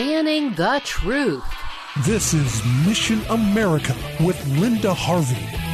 Banning the truth. This is Mission America with Linda Harvey.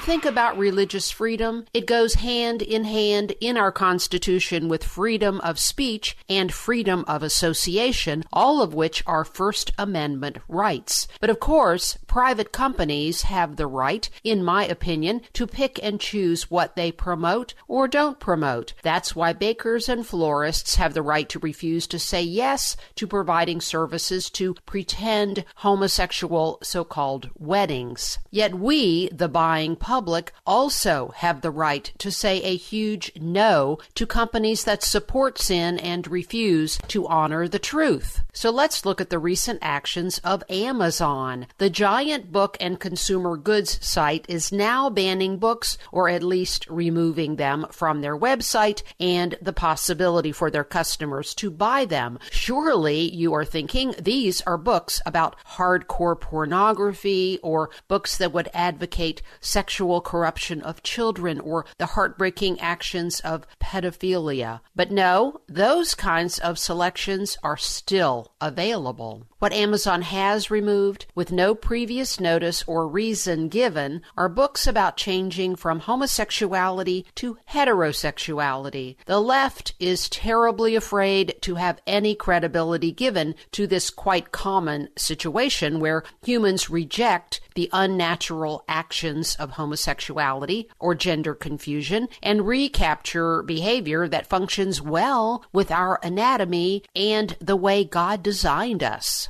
Think about religious freedom, it goes hand in hand in our Constitution with freedom of speech and freedom of association, all of which are First Amendment rights. But of course, private companies have the right, in my opinion, to pick and choose what they promote or don't promote. That's why bakers and florists have the right to refuse to say yes to providing services to pretend homosexual so called weddings. Yet we, the buying buying public also have the right to say a huge no to companies that support sin and refuse to honor the truth. So let's look at the recent actions of Amazon. The giant book and consumer goods site is now banning books or at least removing them from their website and the possibility for their customers to buy them. Surely you are thinking these are books about hardcore pornography or books that would advocate sexual corruption of children or the heartbreaking actions of pedophilia. But no, those kinds of selections are still available. What Amazon has removed, with no previous notice or reason given, are books about changing from homosexuality to heterosexuality. The left is terribly afraid to have any credibility given to this quite common situation where humans reject the unnatural actions of homosexuality or gender confusion and recapture behavior that functions well with our anatomy and the way God designed us.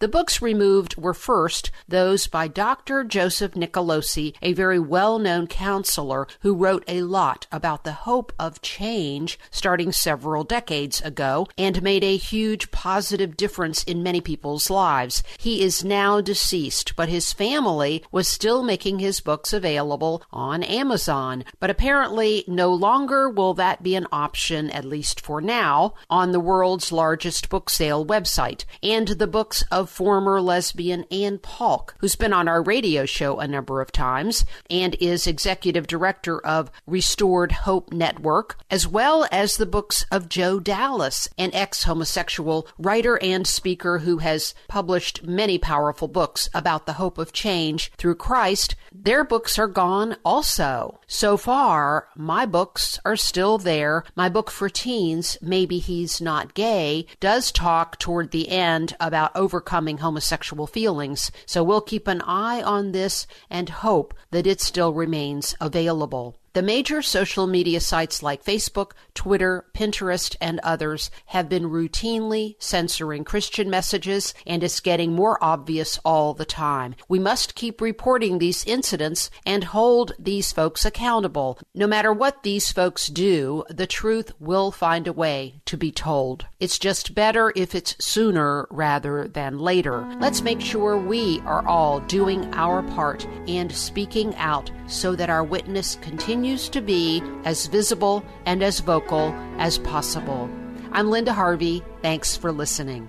The books removed were first those by Dr. Joseph Nicolosi, a very well known counselor who wrote a lot about the hope of change starting several decades ago and made a huge positive difference in many people's lives. He is now deceased, but his family was still making his books available on Amazon. But apparently, no longer will that be an option, at least for now, on the world's largest book sale website. And the books of former lesbian Anne Paulk, who's been on our radio show a number of times and is executive director of Restored Hope Network, as well as the books of Joe Dallas, an ex homosexual writer and speaker who has published many powerful books about the hope of change through Christ. Their books are gone also. So far, my books are still there. My book for teens, Maybe He's Not Gay, does talk toward the end about overcoming overcoming homosexual feelings. So we'll keep an eye on this and hope that it still remains available. The major social media sites like Facebook, Twitter, Pinterest, and others have been routinely censoring Christian messages, and it's getting more obvious all the time. We must keep reporting these incidents and hold these folks accountable. No matter what these folks do, the truth will find a way to be told. It's just better if it's sooner rather than later. Let's make sure we are all doing our part and speaking out so that our witness continues continues to be as visible and as vocal as possible. I'm Linda Harvey. Thanks for listening.